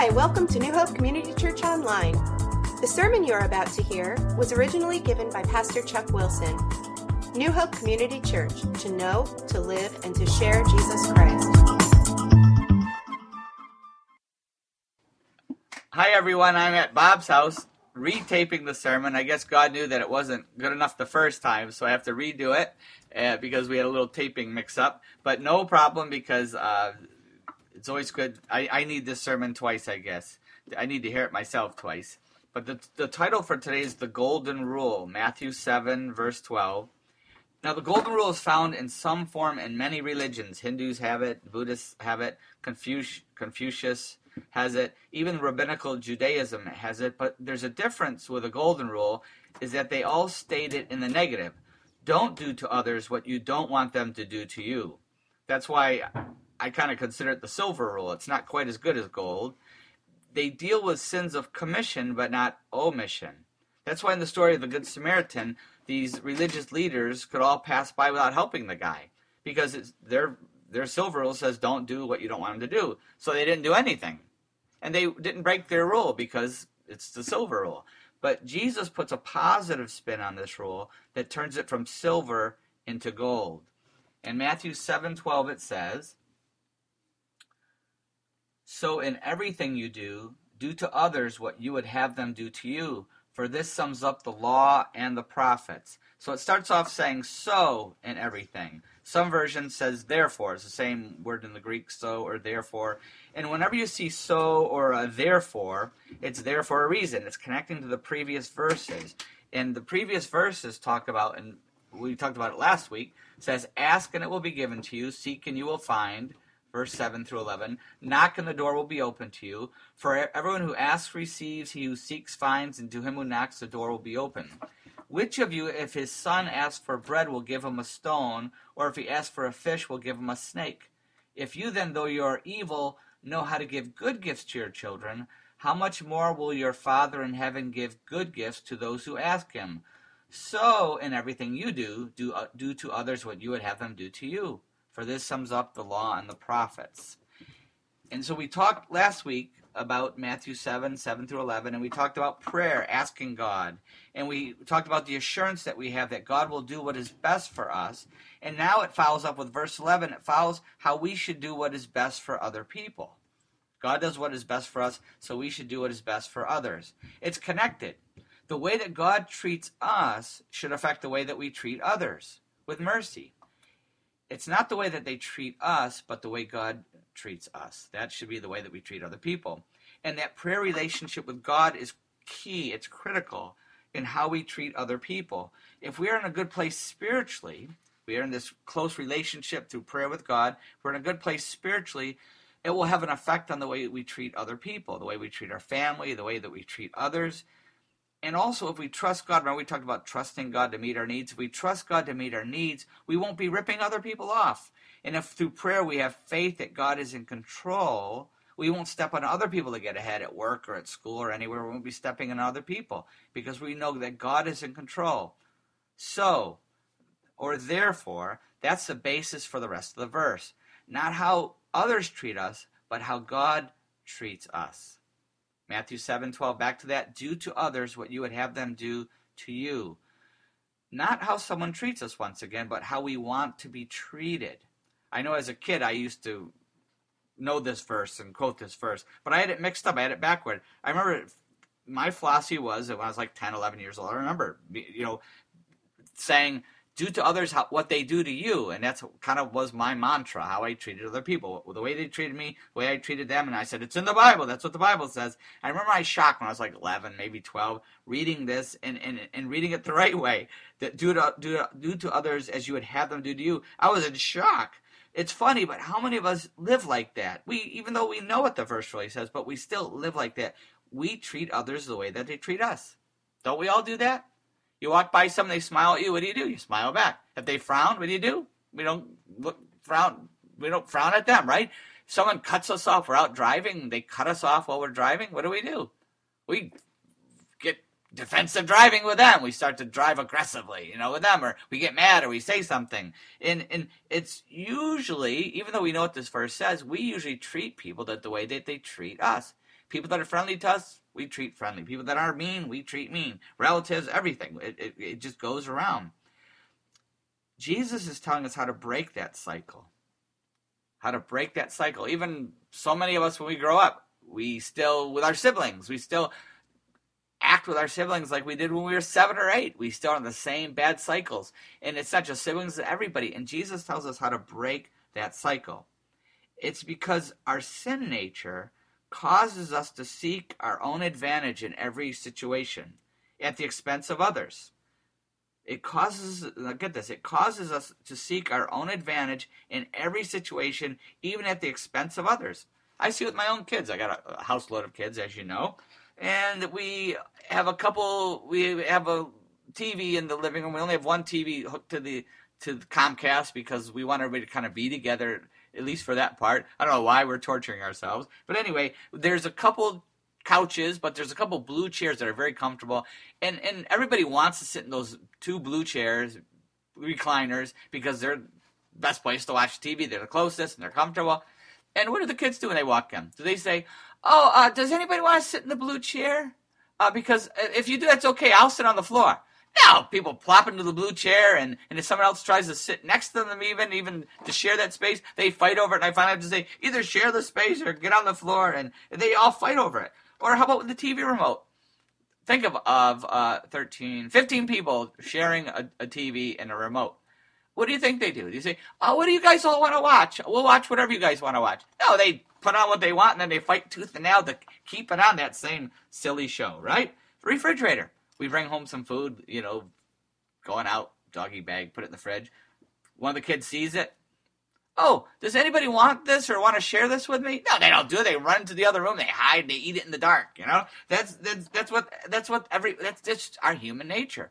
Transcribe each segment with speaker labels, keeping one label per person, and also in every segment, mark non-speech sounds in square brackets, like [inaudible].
Speaker 1: Hi, welcome to New Hope Community Church Online. The sermon you are about to hear was originally given by Pastor Chuck Wilson. New Hope Community Church, to know, to live, and to share Jesus Christ.
Speaker 2: Hi, everyone. I'm at Bob's house retaping the sermon. I guess God knew that it wasn't good enough the first time, so I have to redo it uh, because we had a little taping mix up. But no problem because uh, it's always good. I, I need this sermon twice, I guess. I need to hear it myself twice. But the, the title for today is The Golden Rule, Matthew 7, verse 12. Now, the Golden Rule is found in some form in many religions. Hindus have it, Buddhists have it, Confucius, Confucius has it, even rabbinical Judaism has it. But there's a difference with the Golden Rule is that they all state it in the negative. Don't do to others what you don't want them to do to you. That's why I kind of consider it the silver rule. It's not quite as good as gold. They deal with sins of commission, but not omission. That's why in the story of the Good Samaritan, these religious leaders could all pass by without helping the guy because their their silver rule says don't do what you don't want them to do. So they didn't do anything, and they didn't break their rule because it's the silver rule. But Jesus puts a positive spin on this rule that turns it from silver into gold. In Matthew 7:12 it says, so in everything you do, do to others what you would have them do to you, for this sums up the law and the prophets. So it starts off saying so in everything. Some version says therefore. It's the same word in the Greek, so or therefore. And whenever you see so or a therefore, it's there for a reason. It's connecting to the previous verses. And the previous verses talk about, and we talked about it last week, says, Ask and it will be given to you, seek and you will find verse 7 through 11 knock and the door will be open to you. For everyone who asks receives he who seeks finds and to him who knocks the door will be open. Which of you if his son asks for bread will give him a stone or if he asks for a fish will give him a snake? If you then though you are evil know how to give good gifts to your children how much more will your father in heaven give good gifts to those who ask him? So in everything you do do, uh, do to others what you would have them do to you for this sums up the law and the prophets. And so we talked last week about Matthew 7, 7 through 11, and we talked about prayer, asking God. And we talked about the assurance that we have that God will do what is best for us. And now it follows up with verse 11. It follows how we should do what is best for other people. God does what is best for us, so we should do what is best for others. It's connected. The way that God treats us should affect the way that we treat others with mercy it's not the way that they treat us, but the way God treats us. That should be the way that we treat other people. And that prayer relationship with God is key, it's critical in how we treat other people. If we are in a good place spiritually, we are in this close relationship through prayer with God, we're in a good place spiritually, it will have an effect on the way we treat other people, the way we treat our family, the way that we treat others. And also, if we trust God, remember we talked about trusting God to meet our needs. If we trust God to meet our needs, we won't be ripping other people off. And if through prayer we have faith that God is in control, we won't step on other people to get ahead at work or at school or anywhere. We won't be stepping on other people because we know that God is in control. So, or therefore, that's the basis for the rest of the verse. Not how others treat us, but how God treats us. Matthew 7 12, back to that. Do to others what you would have them do to you. Not how someone treats us, once again, but how we want to be treated. I know as a kid I used to know this verse and quote this verse, but I had it mixed up. I had it backward. I remember my philosophy was when I was like 10, 11 years old. I remember, you know, saying, do to others what they do to you. And that's kind of was my mantra, how I treated other people. The way they treated me, the way I treated them. And I said, it's in the Bible. That's what the Bible says. I remember I shocked when I was like 11, maybe 12, reading this and, and, and reading it the right way. That do to, do, to, do to others as you would have them do to you. I was in shock. It's funny, but how many of us live like that? We, even though we know what the verse really says, but we still live like that. We treat others the way that they treat us. Don't we all do that? You walk by someone, they smile at you. What do you do? You smile back. If they frown, what do you do? We don't look frown. We don't frown at them, right? Someone cuts us off. We're out driving. They cut us off while we're driving. What do we do? We get defensive driving with them. We start to drive aggressively, you know, with them, or we get mad, or we say something. And and it's usually, even though we know what this verse says, we usually treat people that the way that they treat us. People that are friendly to us, we treat friendly. People that are mean, we treat mean. Relatives, everything. It, it, it just goes around. Jesus is telling us how to break that cycle. How to break that cycle. Even so many of us, when we grow up, we still, with our siblings, we still act with our siblings like we did when we were seven or eight. We still have the same bad cycles. And it's not just siblings, it's everybody. And Jesus tells us how to break that cycle. It's because our sin nature causes us to seek our own advantage in every situation at the expense of others. It causes, get this, it causes us to seek our own advantage in every situation, even at the expense of others. I see with my own kids. I got a, house load of kids, as you know, and we have a couple. We have a TV in the living room. We only have one TV hooked to the to the Comcast because we want everybody to kind of be together, at least for that part. I don't know why we're torturing ourselves, but anyway, there's a couple couches, but there's a couple blue chairs that are very comfortable, and and everybody wants to sit in those two blue chairs, recliners, because they're best place to watch TV. They're the closest and they're comfortable. And what do the kids do when they walk in? Do they say, "Oh, uh, does anybody want to sit in the blue chair?" Uh, because if you do, that's okay. I'll sit on the floor. No, people plop into the blue chair, and, and if someone else tries to sit next to them, even even to share that space, they fight over it. And I finally have to say, either share the space or get on the floor, and they all fight over it. Or how about the TV remote? Think of, of uh, 13, 15 people sharing a, a TV and a remote. What do you think they do? Do you say, oh, what do you guys all want to watch? We'll watch whatever you guys want to watch. No, they put on what they want and then they fight tooth and nail to keep it on that same silly show, right? Refrigerator. We bring home some food, you know, going out, doggy bag, put it in the fridge. One of the kids sees it, oh, does anybody want this or want to share this with me? No, they don't do it. They run to the other room. They hide. They eat it in the dark. You know, that's that's that's what that's what every that's just our human nature.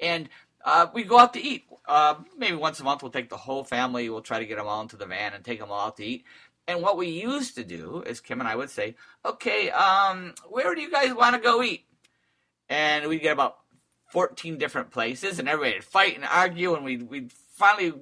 Speaker 2: And uh, we go out to eat. Uh, maybe once a month, we'll take the whole family. We'll try to get them all into the van and take them all out to eat. And what we used to do is Kim and I would say, okay, um, where do you guys want to go eat? And we'd get about 14 different places, and everybody would fight and argue, and we'd, we'd finally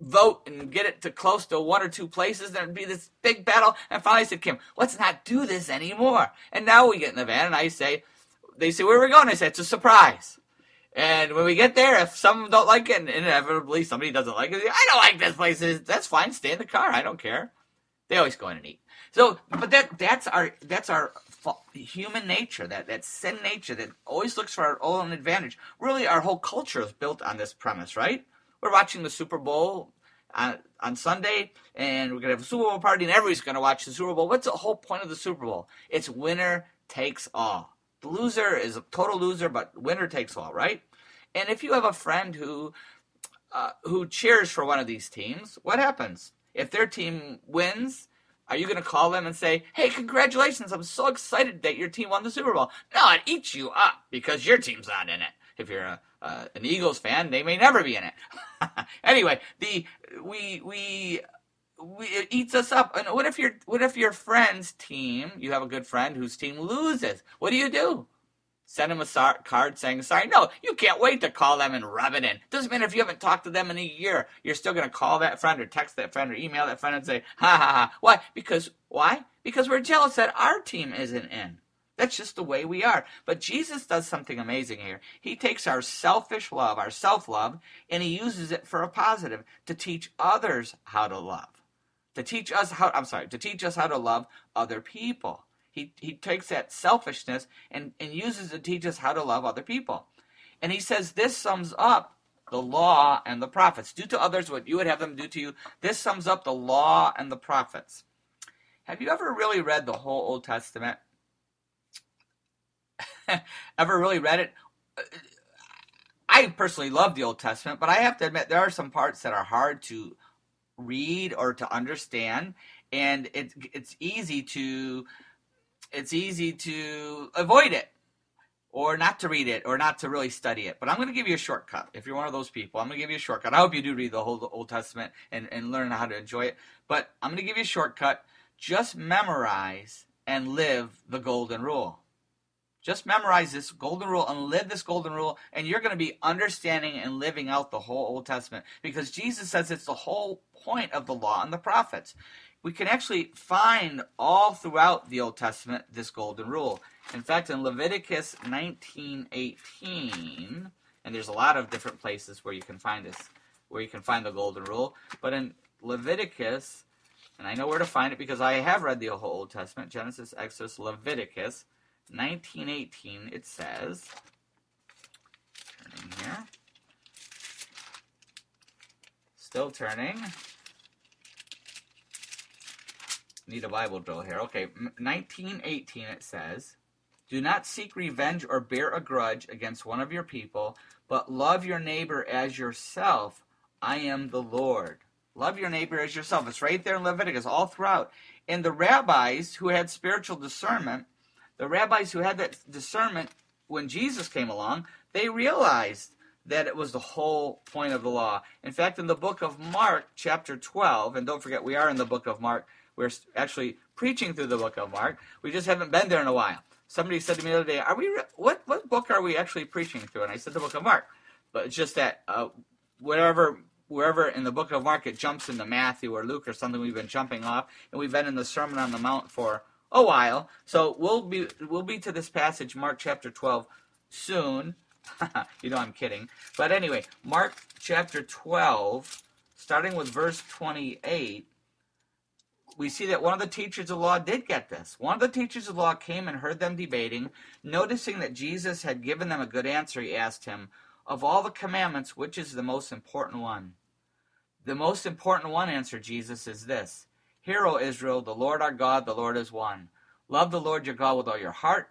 Speaker 2: vote and get it to close to one or two places, and it'd be this big battle. And finally I said, Kim, let's not do this anymore. And now we get in the van and I say, they say, where are we going? I say, it's a surprise. And when we get there, if some don't like it, and inevitably somebody doesn't like it, I don't like this place. That's fine. Stay in the car. I don't care. They always go in and eat. So, but that that's our that's our human nature, that that sin nature that always looks for our own advantage. Really, our whole culture is built on this premise, right? We're watching the Super Bowl on, on Sunday, and we're going to have a Super Bowl party, and everybody's going to watch the Super Bowl. What's the whole point of the Super Bowl? It's winner takes all. The loser is a total loser, but winner takes all, right? And if you have a friend who uh, who cheers for one of these teams, what happens? If their team wins, are you going to call them and say, "Hey, congratulations! I'm so excited that your team won the Super Bowl"? No, it eats you up because your team's not in it. If you're a uh, an Eagles fan, they may never be in it. [laughs] anyway, the we we we, it eats us up. And what if your what if your friend's team? You have a good friend whose team loses. What do you do? Send them a card saying sorry. No, you can't wait to call them and rub it in. Doesn't matter if you haven't talked to them in a year. You're still going to call that friend or text that friend or email that friend and say, ha ha ha. Why? Because why? Because we're jealous that our team isn't in. That's just the way we are. But Jesus does something amazing here. He takes our selfish love, our self love, and he uses it for a positive to teach others how to love. To teach us how, I'm sorry, to teach us how to love other people. He, he takes that selfishness and, and uses it to teach us how to love other people. And he says this sums up the law and the prophets. Do to others what you would have them do to you. This sums up the law and the prophets. Have you ever really read the whole Old Testament? [laughs] ever really read it. I personally love the Old Testament, but I have to admit there are some parts that are hard to read or to understand, and it's it's easy to it's easy to avoid it or not to read it or not to really study it. But I'm going to give you a shortcut. If you're one of those people, I'm going to give you a shortcut. I hope you do read the whole Old Testament and, and learn how to enjoy it. But I'm going to give you a shortcut. Just memorize and live the golden rule. Just memorize this golden rule and live this golden rule, and you're going to be understanding and living out the whole Old Testament because Jesus says it's the whole point of the law and the prophets. We can actually find all throughout the Old Testament this golden rule. In fact, in Leviticus 19:18, and there's a lot of different places where you can find this, where you can find the golden rule, but in Leviticus, and I know where to find it because I have read the whole Old Testament, Genesis, Exodus, Leviticus 19:18, it says, turning here, still turning need a Bible drill here. Okay, 1918 it says, Do not seek revenge or bear a grudge against one of your people, but love your neighbor as yourself. I am the Lord. Love your neighbor as yourself. It's right there in Leviticus, all throughout. And the rabbis who had spiritual discernment, the rabbis who had that discernment when Jesus came along, they realized that it was the whole point of the law. In fact, in the book of Mark, chapter 12, and don't forget, we are in the book of Mark, we're actually preaching through the book of Mark. We just haven't been there in a while. Somebody said to me the other day, "Are we? What what book are we actually preaching through?" And I said, "The book of Mark." But it's just that uh, whatever wherever in the book of Mark it jumps into Matthew or Luke or something, we've been jumping off, and we've been in the Sermon on the Mount for a while. So we'll be we'll be to this passage, Mark chapter twelve, soon. [laughs] you know I'm kidding. But anyway, Mark chapter twelve, starting with verse twenty-eight we see that one of the teachers of law did get this. One of the teachers of law came and heard them debating. Noticing that Jesus had given them a good answer, he asked him, Of all the commandments, which is the most important one? The most important one, answered Jesus, is this Hear, O Israel, the Lord our God, the Lord is one. Love the Lord your God with all your heart,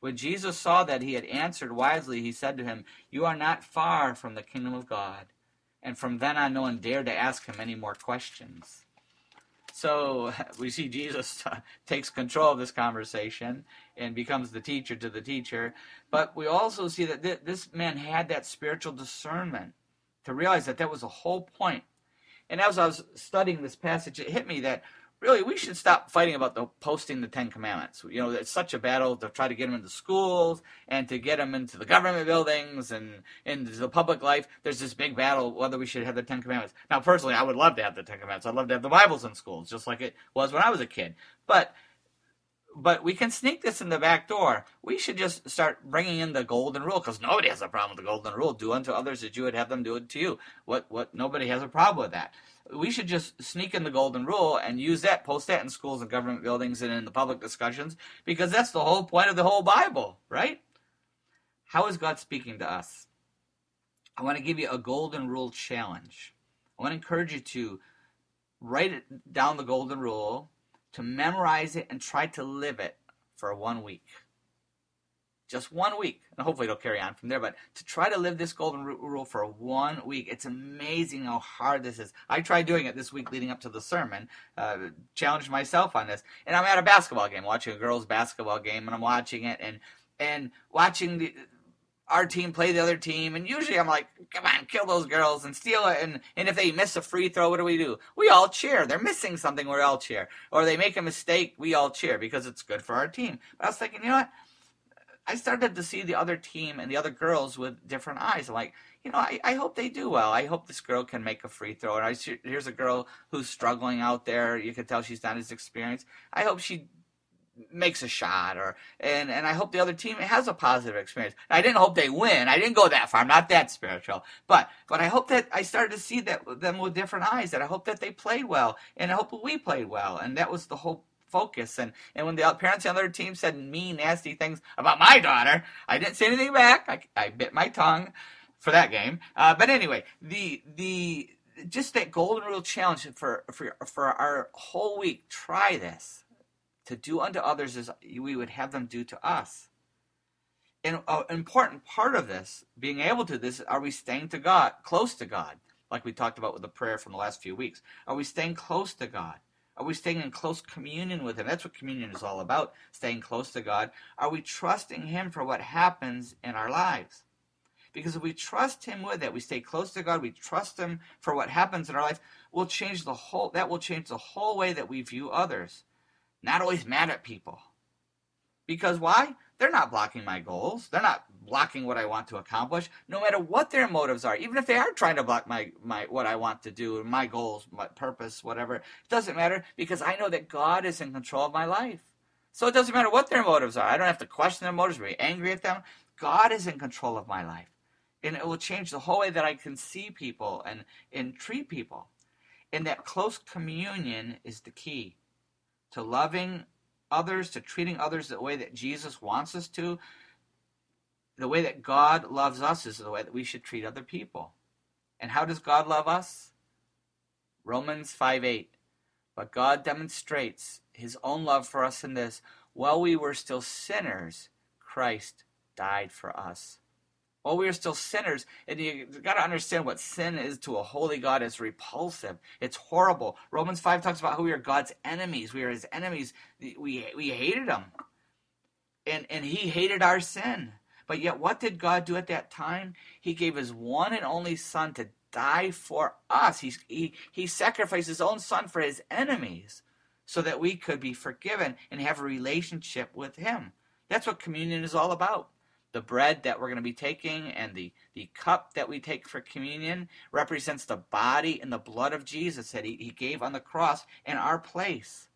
Speaker 2: When Jesus saw that he had answered wisely, he said to him, You are not far from the kingdom of God. And from then on, no one dared to ask him any more questions. So [laughs] we see Jesus [laughs] takes control of this conversation and becomes the teacher to the teacher. But we also see that th- this man had that spiritual discernment to realize that that was the whole point. And as I was studying this passage, it hit me that really we should stop fighting about the posting the Ten Commandments. You know, it's such a battle to try to get them into schools and to get them into the government buildings and into the public life. There's this big battle whether we should have the Ten Commandments. Now, personally, I would love to have the Ten Commandments. I'd love to have the Bibles in schools, just like it was when I was a kid. But but we can sneak this in the back door. We should just start bringing in the golden rule because nobody has a problem with the golden rule. Do unto others as you would have them do it to you. What what nobody has a problem with that we should just sneak in the golden rule and use that, post that in schools and government buildings and in the public discussions, because that's the whole point of the whole Bible, right? How is God speaking to us? I want to give you a golden rule challenge. I want to encourage you to write it down the golden rule, to memorize it, and try to live it for one week just one week, and hopefully it'll carry on from there. But to try to live this golden rule for one week, it's amazing how hard this is. I tried doing it this week leading up to the sermon, uh, challenged myself on this, and I'm at a basketball game, watching a girls' basketball game, and I'm watching it and and watching the our team play the other team, and usually I'm like, come on, kill those girls and steal it. And, and if they miss a free throw, what do we do? We all cheer. They're missing something, we all cheer. Or they make a mistake, we all cheer because it's good for our team. But I was thinking, you know what? I started to see the other team and the other girls with different eyes. I'm like, you know, I, I hope they do well. I hope this girl can make a free throw. And I here's a girl who's struggling out there. You can tell she's not as experienced. I hope she makes a shot or and and I hope the other team has a positive experience. I didn't hope they win. I didn't go that far. I'm not that spiritual. But but I hope that I started to see that them with different eyes. That I hope that they played well and I hope we played well. And that was the whole focus. And, and when the parents on the other team said mean, nasty things about my daughter, I didn't say anything back. I, I bit my tongue for that game. Uh, but anyway, the the just that golden rule challenge for for for our whole week. Try this to do unto others as we would have them do to us. And an important part of this, being able to this, are we staying to God, close to God, like we talked about with the prayer from the last few weeks? Are we staying close to God? Are we staying in close communion with Him? That's what communion is all about, staying close to God. Are we trusting Him for what happens in our lives? Because if we trust Him with it, we stay close to God, we trust Him for what happens in our life, we'll change the whole that will change the whole way that we view others. Not always mad at people. Because why? They're not blocking my goals. They're not blocking what I want to accomplish, no matter what their motives are. Even if they are trying to block my, my what I want to do, my goals, my purpose, whatever, it doesn't matter because I know that God is in control of my life. So it doesn't matter what their motives are. I don't have to question their motives or be angry at them. God is in control of my life. And it will change the whole way that I can see people and, and treat people. And that close communion is the key to loving others, to treating others the way that Jesus wants us to, the way that God loves us is the way that we should treat other people. And how does God love us? Romans 5 8. But God demonstrates his own love for us in this while we were still sinners, Christ died for us. While we are still sinners, and you got to understand what sin is to a holy God. It's repulsive. It's horrible. Romans 5 talks about how we are God's enemies. We are his enemies. We, we hated him. And, and he hated our sin. But yet, what did God do at that time? He gave his one and only Son to die for us. He's, he, he sacrificed his own Son for his enemies so that we could be forgiven and have a relationship with him. That's what communion is all about. The bread that we're going to be taking and the, the cup that we take for communion represents the body and the blood of Jesus that he, he gave on the cross in our place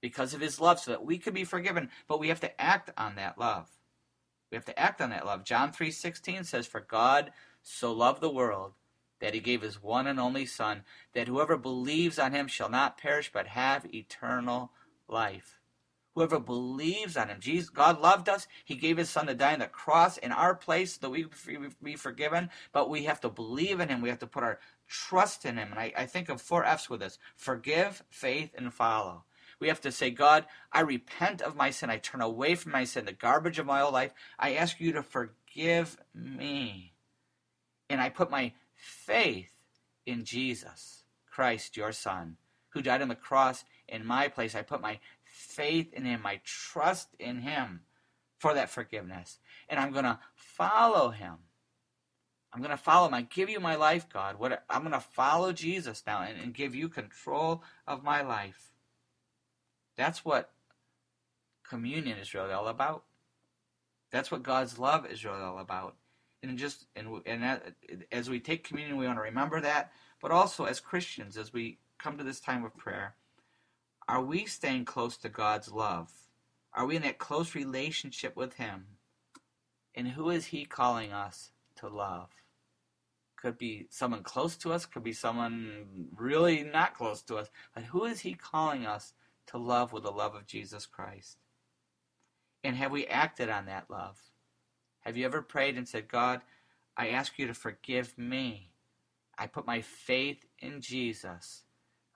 Speaker 2: because of his love so that we could be forgiven. But we have to act on that love. We have to act on that love. John 3:16 says for God so loved the world that he gave his one and only son that whoever believes on him shall not perish but have eternal life. Whoever believes on him, Jesus, God loved us. He gave his son to die on the cross in our place so that we be forgiven. But we have to believe in him. We have to put our trust in him. And I, I think of four F's with this forgive, faith, and follow. We have to say, God, I repent of my sin. I turn away from my sin, the garbage of my old life. I ask you to forgive me. And I put my faith in Jesus Christ, your Son, who died on the cross in my place. I put my faith in him. I trust in him for that forgiveness. And I'm going to follow him. I'm going to follow him. I give you my life, God. What I'm going to follow Jesus now and, and give you control of my life. That's what communion is really all about. That's what God's love is really all about. And just and and as we take communion, we want to remember that. But also as Christians, as we come to this time of prayer, are we staying close to God's love? Are we in that close relationship with Him? And who is He calling us to love? Could be someone close to us, could be someone really not close to us. But who is He calling us to love with the love of Jesus Christ? And have we acted on that love? Have you ever prayed and said, God, I ask you to forgive me. I put my faith in Jesus.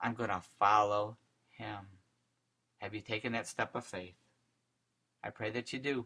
Speaker 2: I'm going to follow him. Have you taken that step of faith? I pray that you do.